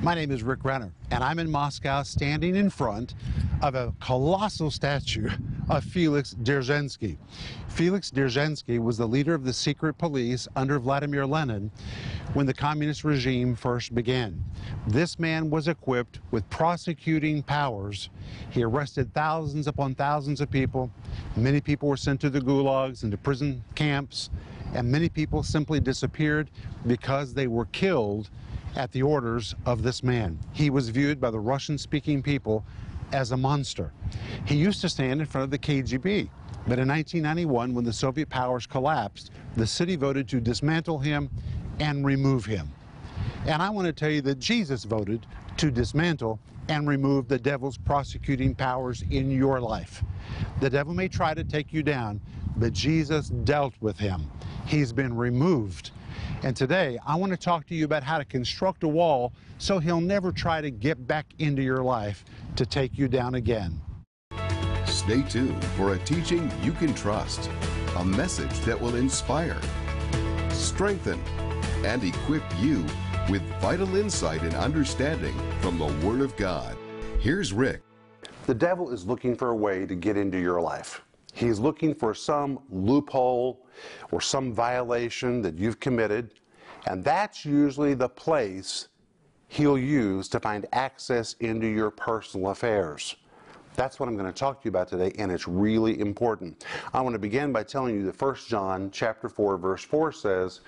My name is Rick Renner, and I'm in Moscow standing in front of a colossal statue of Felix Dzerzhinsky. Felix Dzerzhinsky was the leader of the secret police under Vladimir Lenin when the communist regime first began. This man was equipped with prosecuting powers. He arrested thousands upon thousands of people. Many people were sent to the gulags and to prison camps, and many people simply disappeared because they were killed at the orders of this man. He was viewed by the Russian-speaking people as a monster. He used to stand in front of the KGB, but in 1991, when the Soviet powers collapsed, the city voted to dismantle him and remove him. And I want to tell you that Jesus voted to dismantle and remove the devil's prosecuting powers in your life. The devil may try to take you down, but Jesus dealt with him. He's been removed and today, I want to talk to you about how to construct a wall so he'll never try to get back into your life to take you down again. Stay tuned for a teaching you can trust, a message that will inspire, strengthen, and equip you with vital insight and understanding from the Word of God. Here's Rick. The devil is looking for a way to get into your life. He's looking for some loophole or some violation that you've committed, and that's usually the place he'll use to find access into your personal affairs. That's what I'm going to talk to you about today, and it's really important. I want to begin by telling you that 1 John chapter 4, verse 4 says,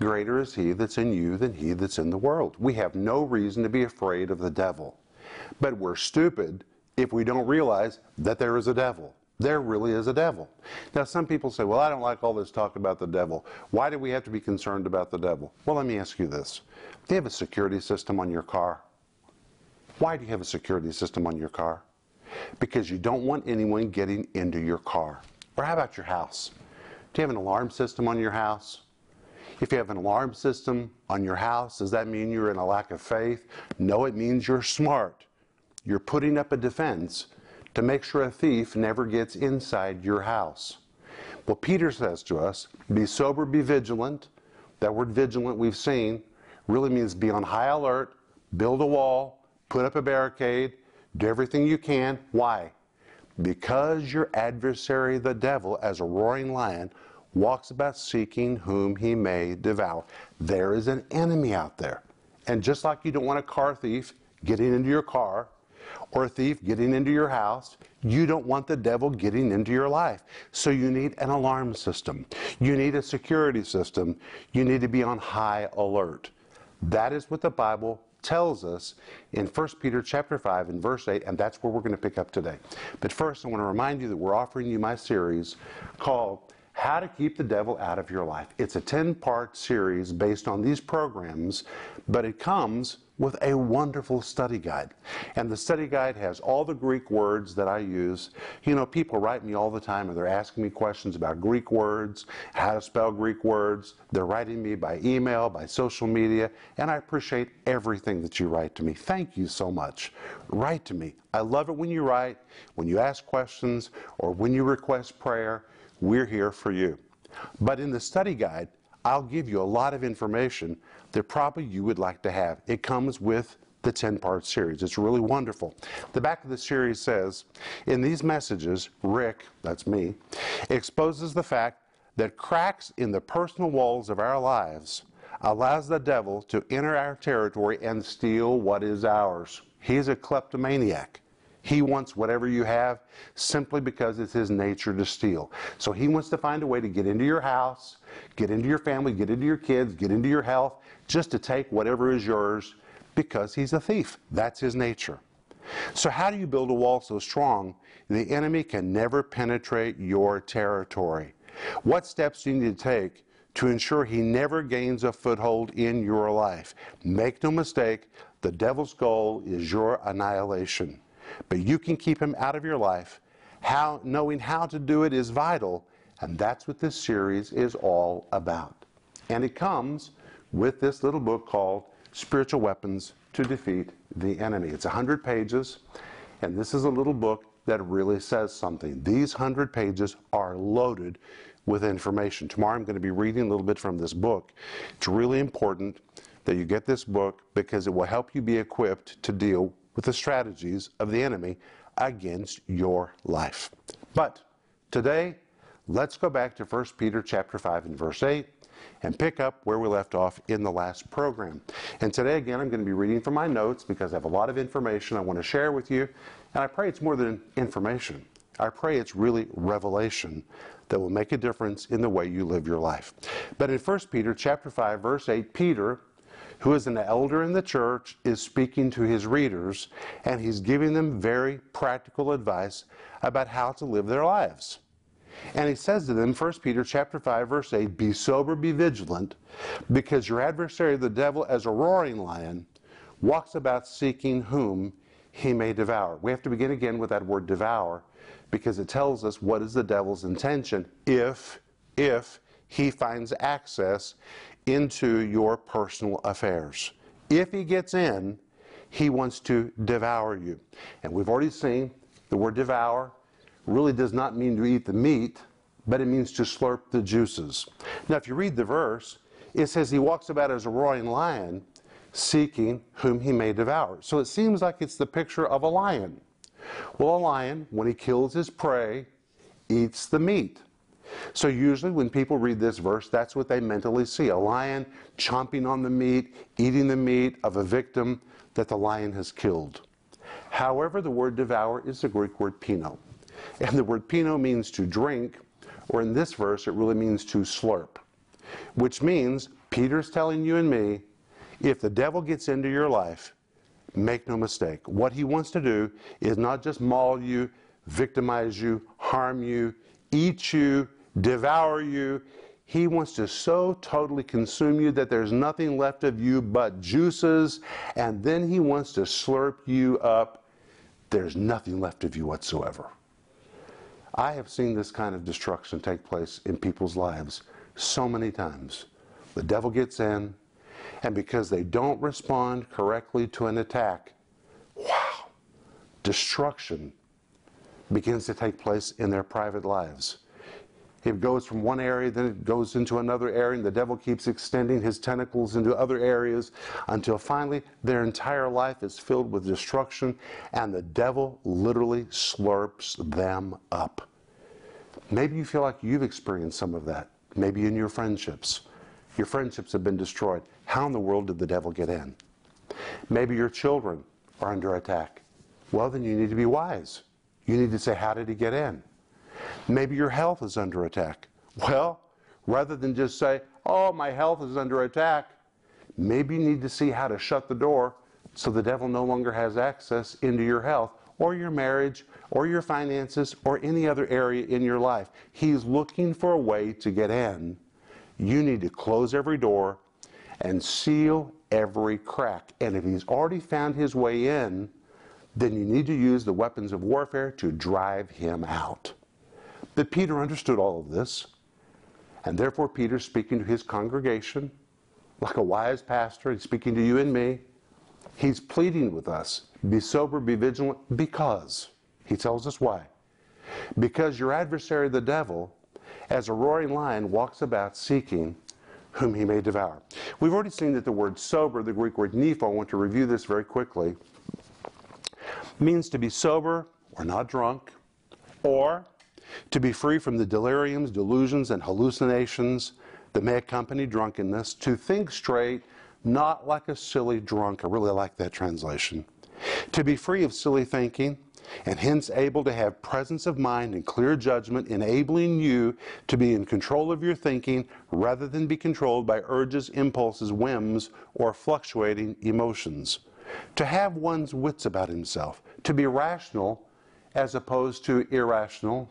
Greater is he that's in you than he that's in the world. We have no reason to be afraid of the devil. But we're stupid if we don't realize that there is a devil. There really is a devil. Now, some people say, well, I don't like all this talk about the devil. Why do we have to be concerned about the devil? Well, let me ask you this. Do you have a security system on your car? Why do you have a security system on your car? Because you don't want anyone getting into your car. Or how about your house? Do you have an alarm system on your house? If you have an alarm system on your house, does that mean you're in a lack of faith? No, it means you're smart. You're putting up a defense to make sure a thief never gets inside your house. Well, Peter says to us, be sober, be vigilant. That word vigilant we've seen really means be on high alert, build a wall, put up a barricade, do everything you can. Why? Because your adversary, the devil, as a roaring lion, walks about seeking whom he may devour. There is an enemy out there. And just like you don't want a car thief getting into your car, or a thief getting into your house. You don't want the devil getting into your life. So you need an alarm system. You need a security system. You need to be on high alert. That is what the Bible tells us in 1 Peter chapter 5 and verse 8, and that's where we're going to pick up today. But first, I want to remind you that we're offering you my series called How to Keep the Devil Out of Your Life. It's a 10 part series based on these programs, but it comes with a wonderful study guide. And the study guide has all the Greek words that I use. You know, people write me all the time and they're asking me questions about Greek words, how to spell Greek words. They're writing me by email, by social media, and I appreciate everything that you write to me. Thank you so much. Write to me. I love it when you write, when you ask questions, or when you request prayer. We're here for you. But in the study guide, I'll give you a lot of information that probably you would like to have. It comes with the 10 part series. It's really wonderful. The back of the series says In these messages, Rick, that's me, exposes the fact that cracks in the personal walls of our lives allows the devil to enter our territory and steal what is ours. He's a kleptomaniac. He wants whatever you have simply because it's his nature to steal. So he wants to find a way to get into your house, get into your family, get into your kids, get into your health, just to take whatever is yours because he's a thief. That's his nature. So, how do you build a wall so strong the enemy can never penetrate your territory? What steps do you need to take to ensure he never gains a foothold in your life? Make no mistake, the devil's goal is your annihilation. But you can keep him out of your life. How, knowing how to do it is vital, and that's what this series is all about. And it comes with this little book called Spiritual Weapons to Defeat the Enemy. It's 100 pages, and this is a little book that really says something. These 100 pages are loaded with information. Tomorrow I'm going to be reading a little bit from this book. It's really important that you get this book because it will help you be equipped to deal with the strategies of the enemy against your life. But today, let's go back to 1 Peter chapter 5 and verse 8 and pick up where we left off in the last program. And today, again, I'm going to be reading from my notes because I have a lot of information I want to share with you. And I pray it's more than information. I pray it's really revelation that will make a difference in the way you live your life. But in 1 Peter chapter 5 verse 8, Peter, who is an elder in the church, is speaking to his readers and he's giving them very practical advice about how to live their lives. And he says to them, 1 Peter chapter 5, verse 8, Be sober, be vigilant, because your adversary, the devil, as a roaring lion, walks about seeking whom he may devour. We have to begin again with that word devour because it tells us what is the devil's intention if if he finds access into your personal affairs. If he gets in, he wants to devour you. And we've already seen the word devour really does not mean to eat the meat, but it means to slurp the juices. Now, if you read the verse, it says he walks about as a roaring lion, seeking whom he may devour. So it seems like it's the picture of a lion. Well, a lion, when he kills his prey, eats the meat. So usually when people read this verse, that's what they mentally see. A lion chomping on the meat, eating the meat of a victim that the lion has killed. However, the word devour is the Greek word pino. And the word pino means to drink, or in this verse, it really means to slurp. Which means, Peter's telling you and me, if the devil gets into your life, Make no mistake. What he wants to do is not just maul you, victimize you, harm you, eat you, devour you. He wants to so totally consume you that there's nothing left of you but juices, and then he wants to slurp you up. There's nothing left of you whatsoever. I have seen this kind of destruction take place in people's lives so many times. The devil gets in, and because they don't respond correctly to an attack, wow, destruction begins to take place in their private lives. It goes from one area, then it goes into another area, and the devil keeps extending his tentacles into other areas until finally their entire life is filled with destruction, and the devil literally slurps them up. Maybe you feel like you've experienced some of that, maybe in your friendships. Your friendships have been destroyed. How in the world did the devil get in? Maybe your children are under attack. Well, then you need to be wise. You need to say, How did he get in? Maybe your health is under attack. Well, rather than just say, Oh, my health is under attack, maybe you need to see how to shut the door so the devil no longer has access into your health or your marriage or your finances or any other area in your life. He's looking for a way to get in you need to close every door and seal every crack. And if he's already found his way in, then you need to use the weapons of warfare to drive him out. But Peter understood all of this, and therefore Peter's speaking to his congregation like a wise pastor. and speaking to you and me. He's pleading with us be sober, be vigilant, because. He tells us why. Because your adversary, the devil, as a roaring lion walks about seeking whom he may devour. We've already seen that the word sober, the Greek word nepho, I want to review this very quickly, means to be sober or not drunk, or to be free from the deliriums, delusions, and hallucinations that may accompany drunkenness, to think straight, not like a silly drunk. I really like that translation. To be free of silly thinking, and hence able to have presence of mind and clear judgment, enabling you to be in control of your thinking rather than be controlled by urges, impulses, whims, or fluctuating emotions. To have one's wits about himself, to be rational as opposed to irrational,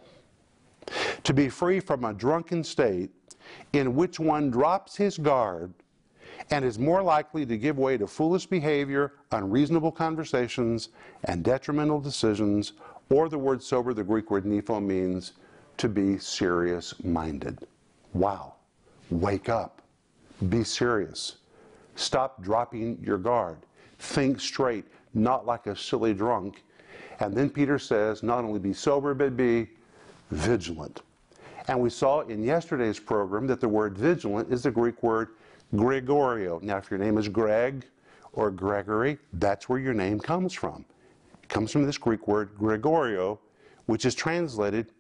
to be free from a drunken state in which one drops his guard and is more likely to give way to foolish behavior, unreasonable conversations, and detrimental decisions, or the word sober, the Greek word nepho, means to be serious minded. Wow. Wake up. Be serious. Stop dropping your guard. Think straight, not like a silly drunk. And then Peter says, not only be sober, but be vigilant. And we saw in yesterday's program that the word vigilant is the Greek word gregoreo. Now, if your name is Greg or Gregory, that's where your name comes from. It comes from this Greek word gregoreo, which is translated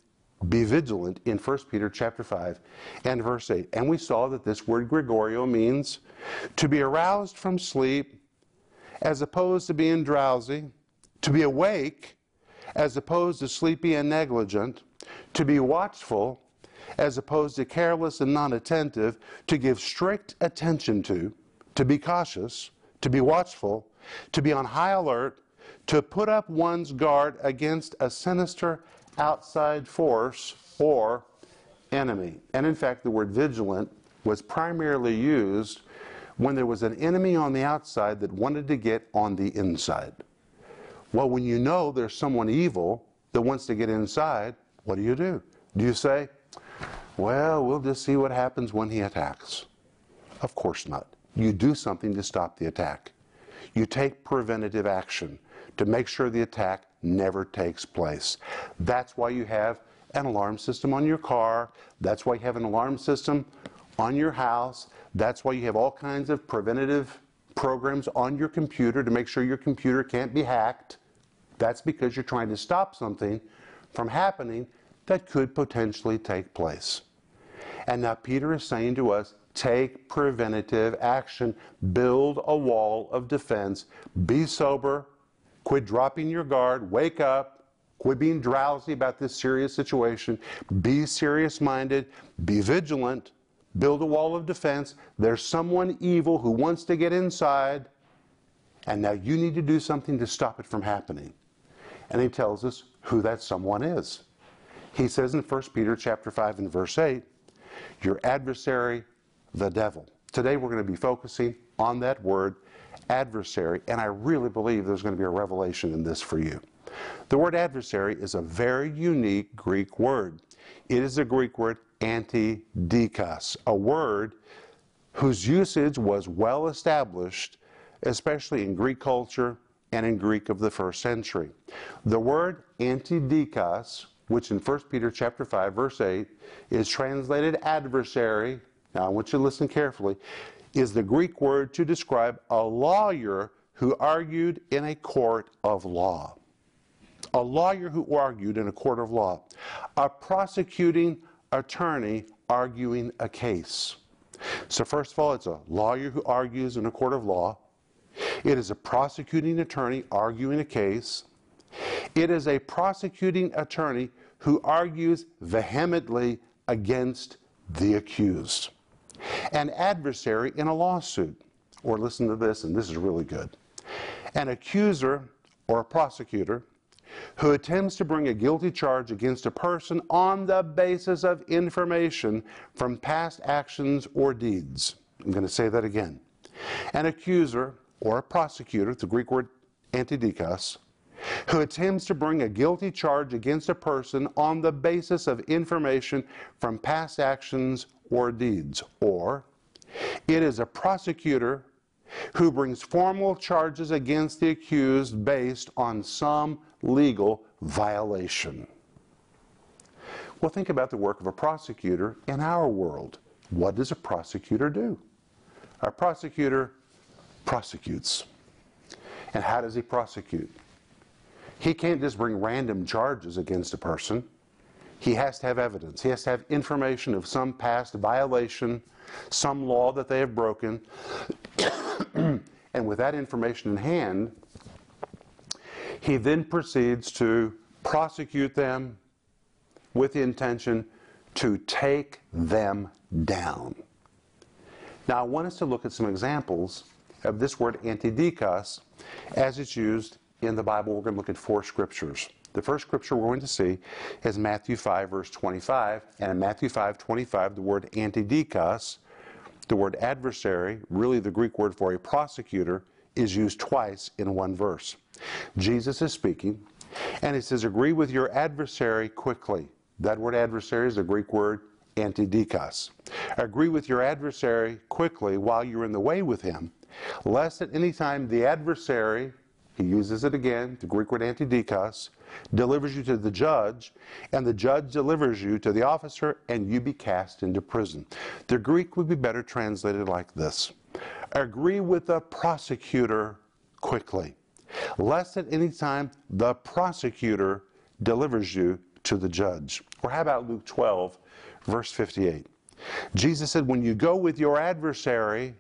be vigilant in 1 Peter chapter 5 and verse 8. And we saw that this word gregoreo means to be aroused from sleep as opposed to being drowsy, to be awake as opposed to sleepy and negligent, to be watchful as opposed to careless and non attentive, to give strict attention to, to be cautious, to be watchful, to be on high alert, to put up one's guard against a sinister outside force or enemy. And in fact, the word vigilant was primarily used when there was an enemy on the outside that wanted to get on the inside. Well, when you know there's someone evil that wants to get inside, what do you do? Do you say, well, we'll just see what happens when he attacks? Of course not. You do something to stop the attack. You take preventative action to make sure the attack never takes place. That's why you have an alarm system on your car. That's why you have an alarm system on your house. That's why you have all kinds of preventative programs on your computer to make sure your computer can't be hacked. That's because you're trying to stop something from happening that could potentially take place. And now Peter is saying to us, take preventative action, build a wall of defense, be sober, quit dropping your guard, wake up, quit being drowsy about this serious situation, be serious minded, be vigilant, build a wall of defense. There's someone evil who wants to get inside, and now you need to do something to stop it from happening. And he tells us who that someone is. He says in 1 Peter chapter 5 and verse 8, your adversary, the devil. Today we're going to be focusing on that word adversary, and I really believe there's going to be a revelation in this for you. The word adversary is a very unique Greek word. It is a Greek word antidikos, a word whose usage was well established, especially in Greek culture and in Greek of the first century. The word antidikos, which in 1 Peter chapter 5 verse 8 is translated adversary. Now I want you to listen carefully is the Greek word to describe a lawyer who argued in a court of law. A lawyer who argued in a court of law. A prosecuting attorney arguing a case. So, first of all, it's a lawyer who argues in a court of law. It is a prosecuting attorney arguing a case. It is a prosecuting attorney who argues vehemently against the accused. An adversary in a lawsuit, or listen to this, and this is really good. An accuser or a prosecutor who attempts to bring a guilty charge against a person on the basis of information from past actions or deeds. I'm going to say that again. An accuser or a prosecutor, the Greek word antidikos, who attempts to bring a guilty charge against a person on the basis of information from past actions or deeds. Or it is a prosecutor who brings formal charges against the accused based on some legal violation. Well, think about the work of a prosecutor in our world. What does a prosecutor do? A prosecutor prosecutes. And how does he prosecute? He can't just bring random charges against a person. He has to have evidence. He has to have information of some past violation, some law that they have broken. and with that information in hand, he then proceeds to prosecute them with the intention to take them down. Now, I want us to look at some examples of this word antidikos as it's used in the Bible. We're going to look at four scriptures. The first scripture we're going to see is Matthew 5, verse 25. And in Matthew 5, 25, the word antidikos, the word adversary, really the Greek word for a prosecutor, is used twice in one verse. Jesus is speaking, and he says, Agree with your adversary quickly. That word adversary is the Greek word antidikos. Agree with your adversary quickly while you're in the way with him, lest at any time the adversary he uses it again, the Greek word antidikos, delivers you to the judge, and the judge delivers you to the officer, and you be cast into prison. The Greek would be better translated like this Agree with the prosecutor quickly, lest at any time the prosecutor delivers you to the judge. Or how about Luke 12, verse 58? Jesus said, When you go with your adversary,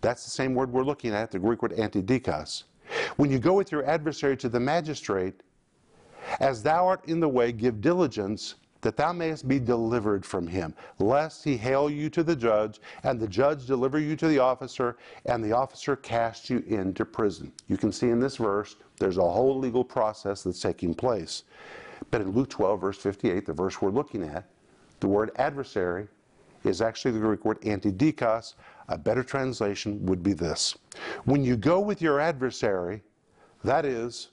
that's the same word we're looking at, the Greek word antidikos. When you go with your adversary to the magistrate, as thou art in the way, give diligence that thou mayest be delivered from him, lest he hail you to the judge, and the judge deliver you to the officer, and the officer cast you into prison. You can see in this verse, there's a whole legal process that's taking place. But in Luke 12, verse 58, the verse we're looking at, the word adversary is actually the Greek word antidikos. A better translation would be this. When you go with your adversary, that is,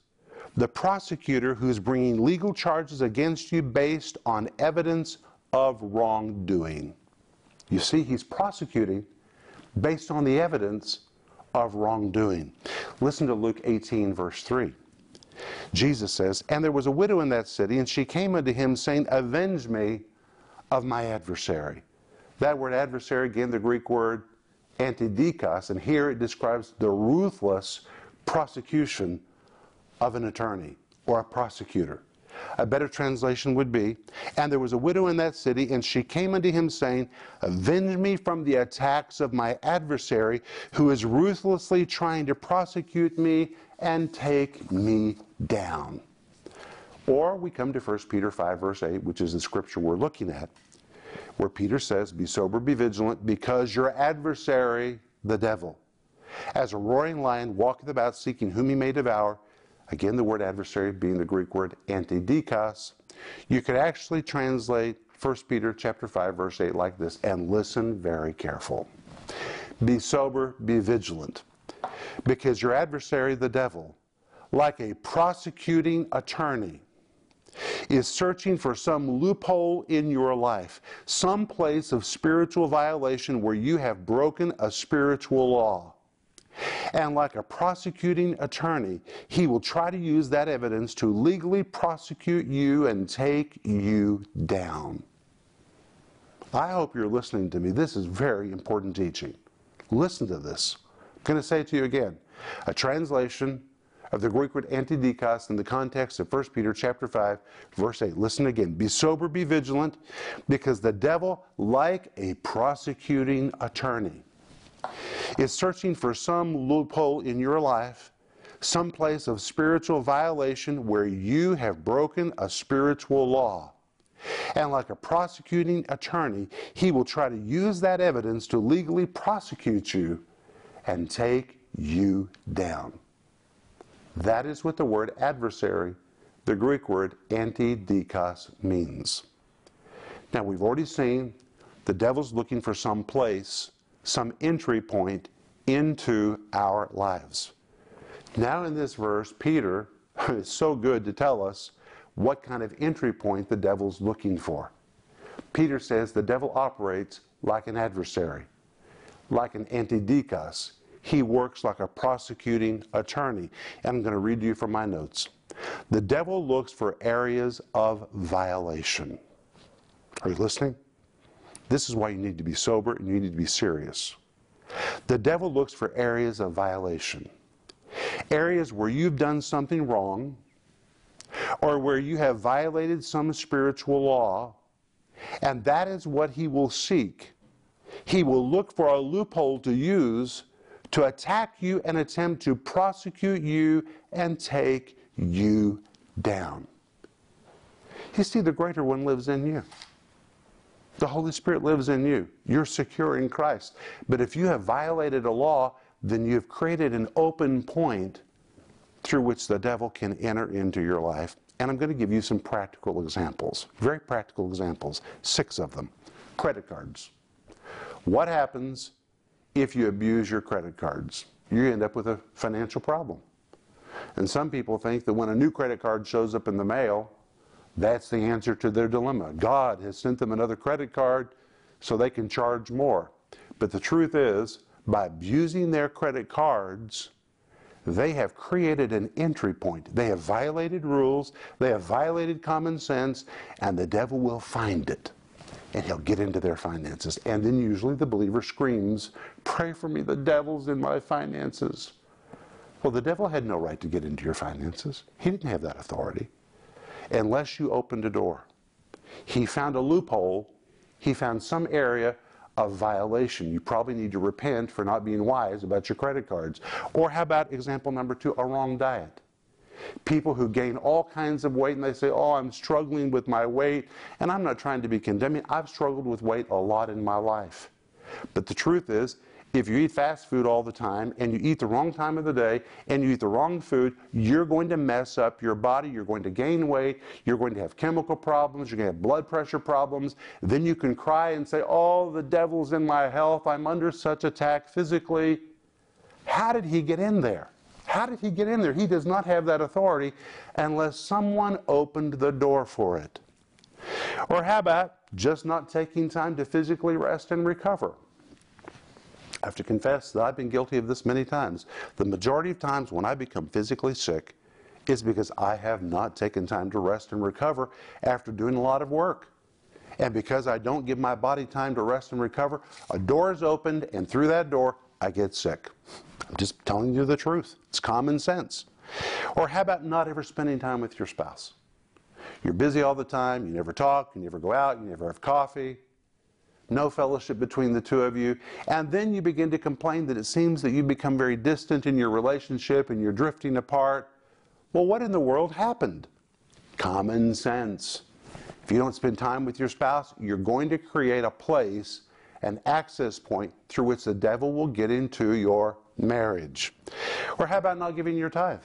the prosecutor who's bringing legal charges against you based on evidence of wrongdoing. You see, he's prosecuting based on the evidence of wrongdoing. Listen to Luke 18, verse 3. Jesus says, And there was a widow in that city, and she came unto him, saying, Avenge me of my adversary. That word adversary, again, the Greek word antidikos, and here it describes the ruthless prosecution of an attorney or a prosecutor. A better translation would be, And there was a widow in that city, and she came unto him, saying, Avenge me from the attacks of my adversary, who is ruthlessly trying to prosecute me and take me down. Or we come to 1 Peter 5, verse 8, which is the scripture we're looking at, where Peter says, Be sober, be vigilant, because your adversary, the devil, as a roaring lion, walketh about seeking whom he may devour. Again, the word adversary being the Greek word antidikos. You could actually translate 1 Peter chapter 5, verse 8 like this, and listen very careful. Be sober, be vigilant, because your adversary, the devil, like a prosecuting attorney, is searching for some loophole in your life, some place of spiritual violation where you have broken a spiritual law. And like a prosecuting attorney, he will try to use that evidence to legally prosecute you and take you down. I hope you're listening to me. This is very important teaching. Listen to this. I'm going to say to you again. A translation of the Greek word antidikos in the context of 1 Peter chapter 5, verse 8. Listen again. Be sober, be vigilant, because the devil, like a prosecuting attorney, is searching for some loophole in your life, some place of spiritual violation where you have broken a spiritual law. And like a prosecuting attorney, he will try to use that evidence to legally prosecute you and take you down. That is what the word adversary, the Greek word antidikos, means. Now, we've already seen the devil's looking for some place some entry point into our lives. Now, in this verse, Peter is so good to tell us what kind of entry point the devil's looking for. Peter says the devil operates like an adversary, like an antidikos. He works like a prosecuting attorney. And I'm going to read you from my notes. The devil looks for areas of violation. Are you listening? This is why you need to be sober and you need to be serious. The devil looks for areas of violation, areas where you've done something wrong or where you have violated some spiritual law, and that is what he will seek. He will look for a loophole to use to attack you and attempt to prosecute you and take you down. You see, the greater one lives in you. The Holy Spirit lives in you. You're secure in Christ. But if you have violated a law, then you've created an open point through which the devil can enter into your life. And I'm going to give you some practical examples, very practical examples, six of them. Credit cards. What happens if you abuse your credit cards? You end up with a financial problem. And some people think that when a new credit card shows up in the mail, that's the answer to their dilemma. God has sent them another credit card so they can charge more. But the truth is, by abusing their credit cards, they have created an entry point. They have violated rules, they have violated common sense, and the devil will find it. And he'll get into their finances. And then usually the believer screams, Pray for me, the devil's in my finances. Well, the devil had no right to get into your finances. He didn't have that authority unless you opened a door. He found a loophole, he found some area of violation. You probably need to repent for not being wise about your credit cards. Or how about example number two, a wrong diet? People who gain all kinds of weight and they say, Oh, I'm struggling with my weight. And I'm not trying to be condemning. I've struggled with weight a lot in my life. But the truth is, if you eat fast food all the time and you eat the wrong time of the day and you eat the wrong food, you're going to mess up your body. You're going to gain weight. You're going to have chemical problems. You're going to have blood pressure problems. Then you can cry and say, Oh, the devil's in my health. I'm under such attack physically. How did he get in there? How did he get in there? He does not have that authority unless someone opened the door for it. Or how about just not taking time to physically rest and recover? I have to confess that I've been guilty of this many times. The majority of times when I become physically sick is because I have not taken time to rest and recover after doing a lot of work. And because I don't give my body time to rest and recover, a door is opened, and through that door, I get sick. I'm just telling you the truth. It's common sense. Or how about not ever spending time with your spouse? You're busy all the time, you never talk, you never go out, you never have coffee no fellowship between the two of you. And then you begin to complain that it seems that you become very distant in your relationship and you're drifting apart. Well, what in the world happened? Common sense. If you don't spend time with your spouse, you're going to create a place, an access point through which the devil will get into your marriage. Or how about not giving your tithe?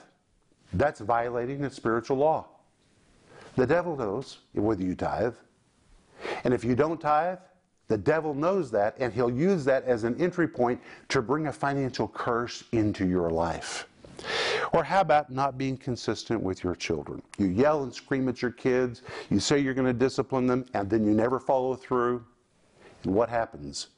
That's violating a spiritual law. The devil knows whether you tithe. And if you don't tithe, the devil knows that, and he'll use that as an entry point to bring a financial curse into your life. Or how about not being consistent with your children? You yell and scream at your kids, you say you're going to discipline them, and then you never follow through. And what happens?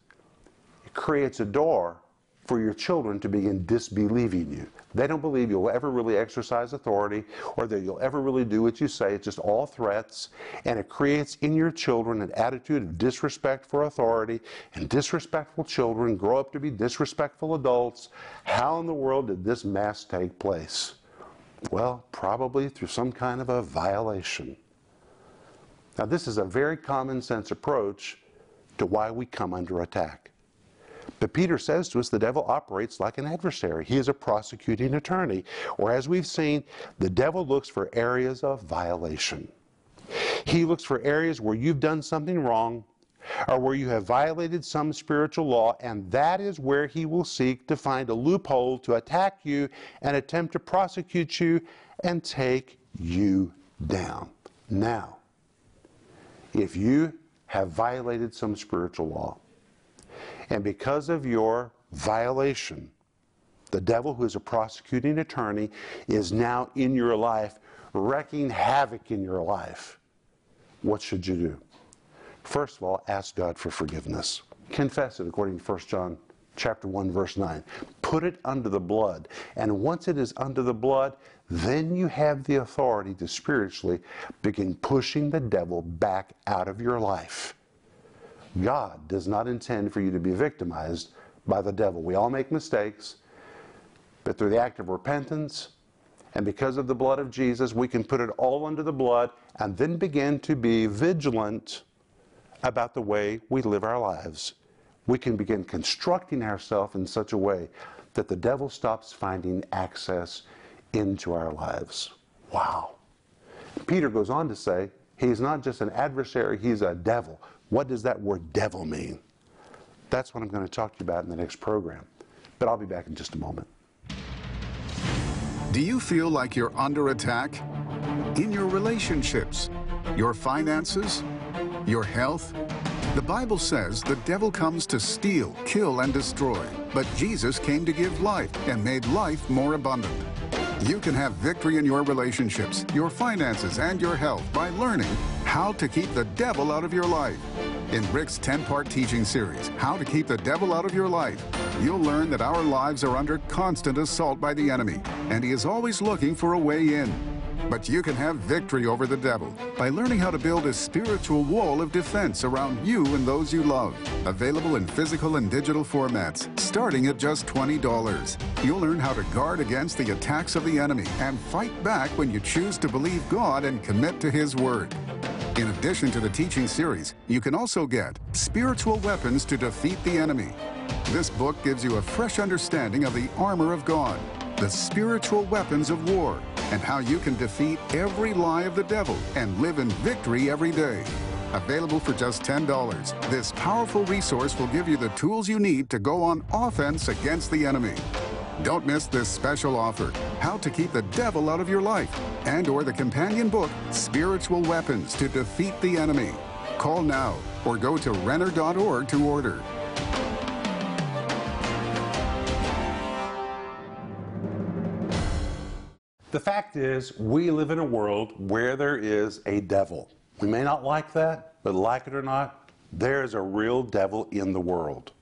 It creates a door for your children to begin disbelieving you. They don't believe you'll ever really exercise authority or that you'll ever really do what you say. It's just all threats. And it creates in your children an attitude of disrespect for authority. And disrespectful children grow up to be disrespectful adults. How in the world did this mass take place? Well, probably through some kind of a violation. Now, this is a very common sense approach to why we come under attack. But Peter says to us the devil operates like an adversary. He is a prosecuting attorney. Or as we've seen, the devil looks for areas of violation. He looks for areas where you've done something wrong or where you have violated some spiritual law, and that is where he will seek to find a loophole to attack you and attempt to prosecute you and take you down. Now, if you have violated some spiritual law, and because of your violation, the devil, who is a prosecuting attorney, is now in your life, wrecking havoc in your life. What should you do? First of all, ask God for forgiveness. Confess it according to 1 John chapter 1 verse 9. Put it under the blood. And once it is under the blood, then you have the authority to spiritually begin pushing the devil back out of your life. God does not intend for you to be victimized by the devil. We all make mistakes, but through the act of repentance and because of the blood of Jesus, we can put it all under the blood and then begin to be vigilant about the way we live our lives. We can begin constructing ourselves in such a way that the devil stops finding access into our lives. Wow. Peter goes on to say, he's not just an adversary, he's a devil. What does that word devil mean? That's what I'm going to talk to you about in the next program. But I'll be back in just a moment. Do you feel like you're under attack? In your relationships, your finances, your health? The Bible says the devil comes to steal, kill, and destroy, but Jesus came to give life and made life more abundant. You can have victory in your relationships, your finances, and your health by learning how to keep the devil out of your life. In Rick's 10 part teaching series, How to Keep the Devil Out of Your Life, you'll learn that our lives are under constant assault by the enemy, and he is always looking for a way in. But you can have victory over the devil by learning how to build a spiritual wall of defense around you and those you love. Available in physical and digital formats, starting at just $20. You'll learn how to guard against the attacks of the enemy and fight back when you choose to believe God and commit to His Word. In addition to the teaching series, you can also get Spiritual Weapons to Defeat the Enemy. This book gives you a fresh understanding of the armor of God, the spiritual weapons of war, and how you can defeat every lie of the devil and live in victory every day. Available for just $10, this powerful resource will give you the tools you need to go on offense against the enemy. Don't miss this special offer, How to Keep the Devil Out of Your Life, and or the companion book, Spiritual Weapons to Defeat the Enemy. Call now or go to Renner.org to order. The fact is, we live in a world where there is a devil. We may not like that, but like it or not, there is a real devil in the world.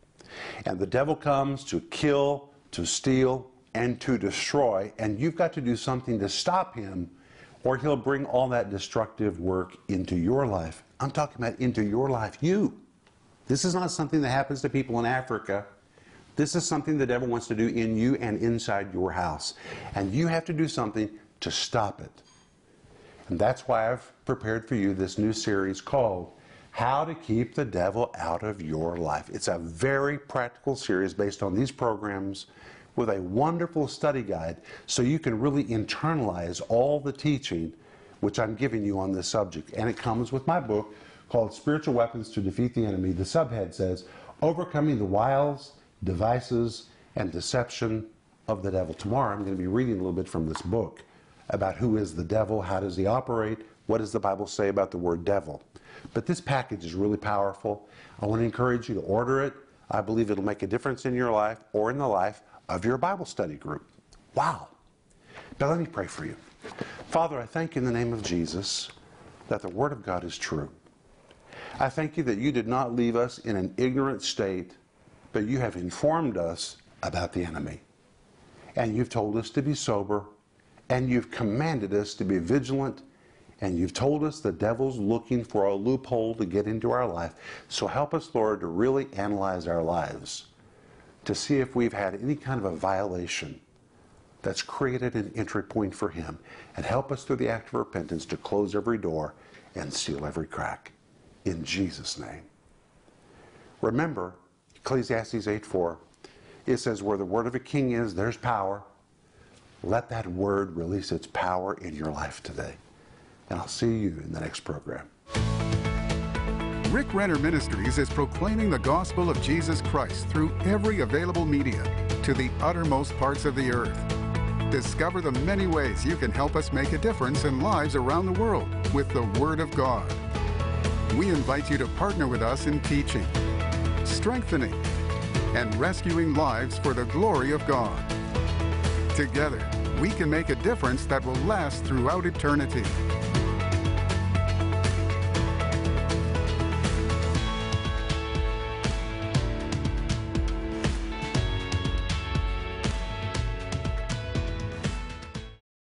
And the devil comes to kill, to steal, and to destroy, and you've got to do something to stop him, or he'll bring all that destructive work into your life. I'm talking about into your life, you. This is not something that happens to people in Africa. This is something the devil wants to do in you and inside your house. And you have to do something to stop it. And that's why I've prepared for you this new series called How to Keep the Devil Out of Your Life. It's a very practical series based on these programs with a wonderful study guide so you can really internalize all the teaching which I'm giving you on this subject. And it comes with my book called Spiritual Weapons to Defeat the Enemy. The subhead says, Overcoming the Wiles devices, and deception of the devil. Tomorrow I'm going to be reading a little bit from this book about who is the devil, how does he operate, what does the Bible say about the word devil. But this package is really powerful. I want to encourage you to order it. I believe it'll make a difference in your life or in the life of your Bible study group. Wow. Now let me pray for you. Father, I thank you in the name of Jesus that the Word of God is true. I thank you that you did not leave us in an ignorant state but you have informed us about the enemy. And you've told us to be sober, and you've commanded us to be vigilant, and you've told us the devil's looking for a loophole to get into our life. So help us, Lord, to really analyze our lives to see if we've had any kind of a violation that's created an entry point for him. And help us through the act of repentance to close every door and seal every crack. In Jesus' name. Remember, Ecclesiastes 8:4. It says, Where the word of a king is, there's power. Let that word release its power in your life today. And I'll see you in the next program. Rick Renner Ministries is proclaiming the gospel of Jesus Christ through every available media to the uttermost parts of the earth. Discover the many ways you can help us make a difference in lives around the world with the Word of God. We invite you to partner with us in teaching strengthening, and rescuing lives for the glory of God. Together, we can make a difference that will last throughout eternity.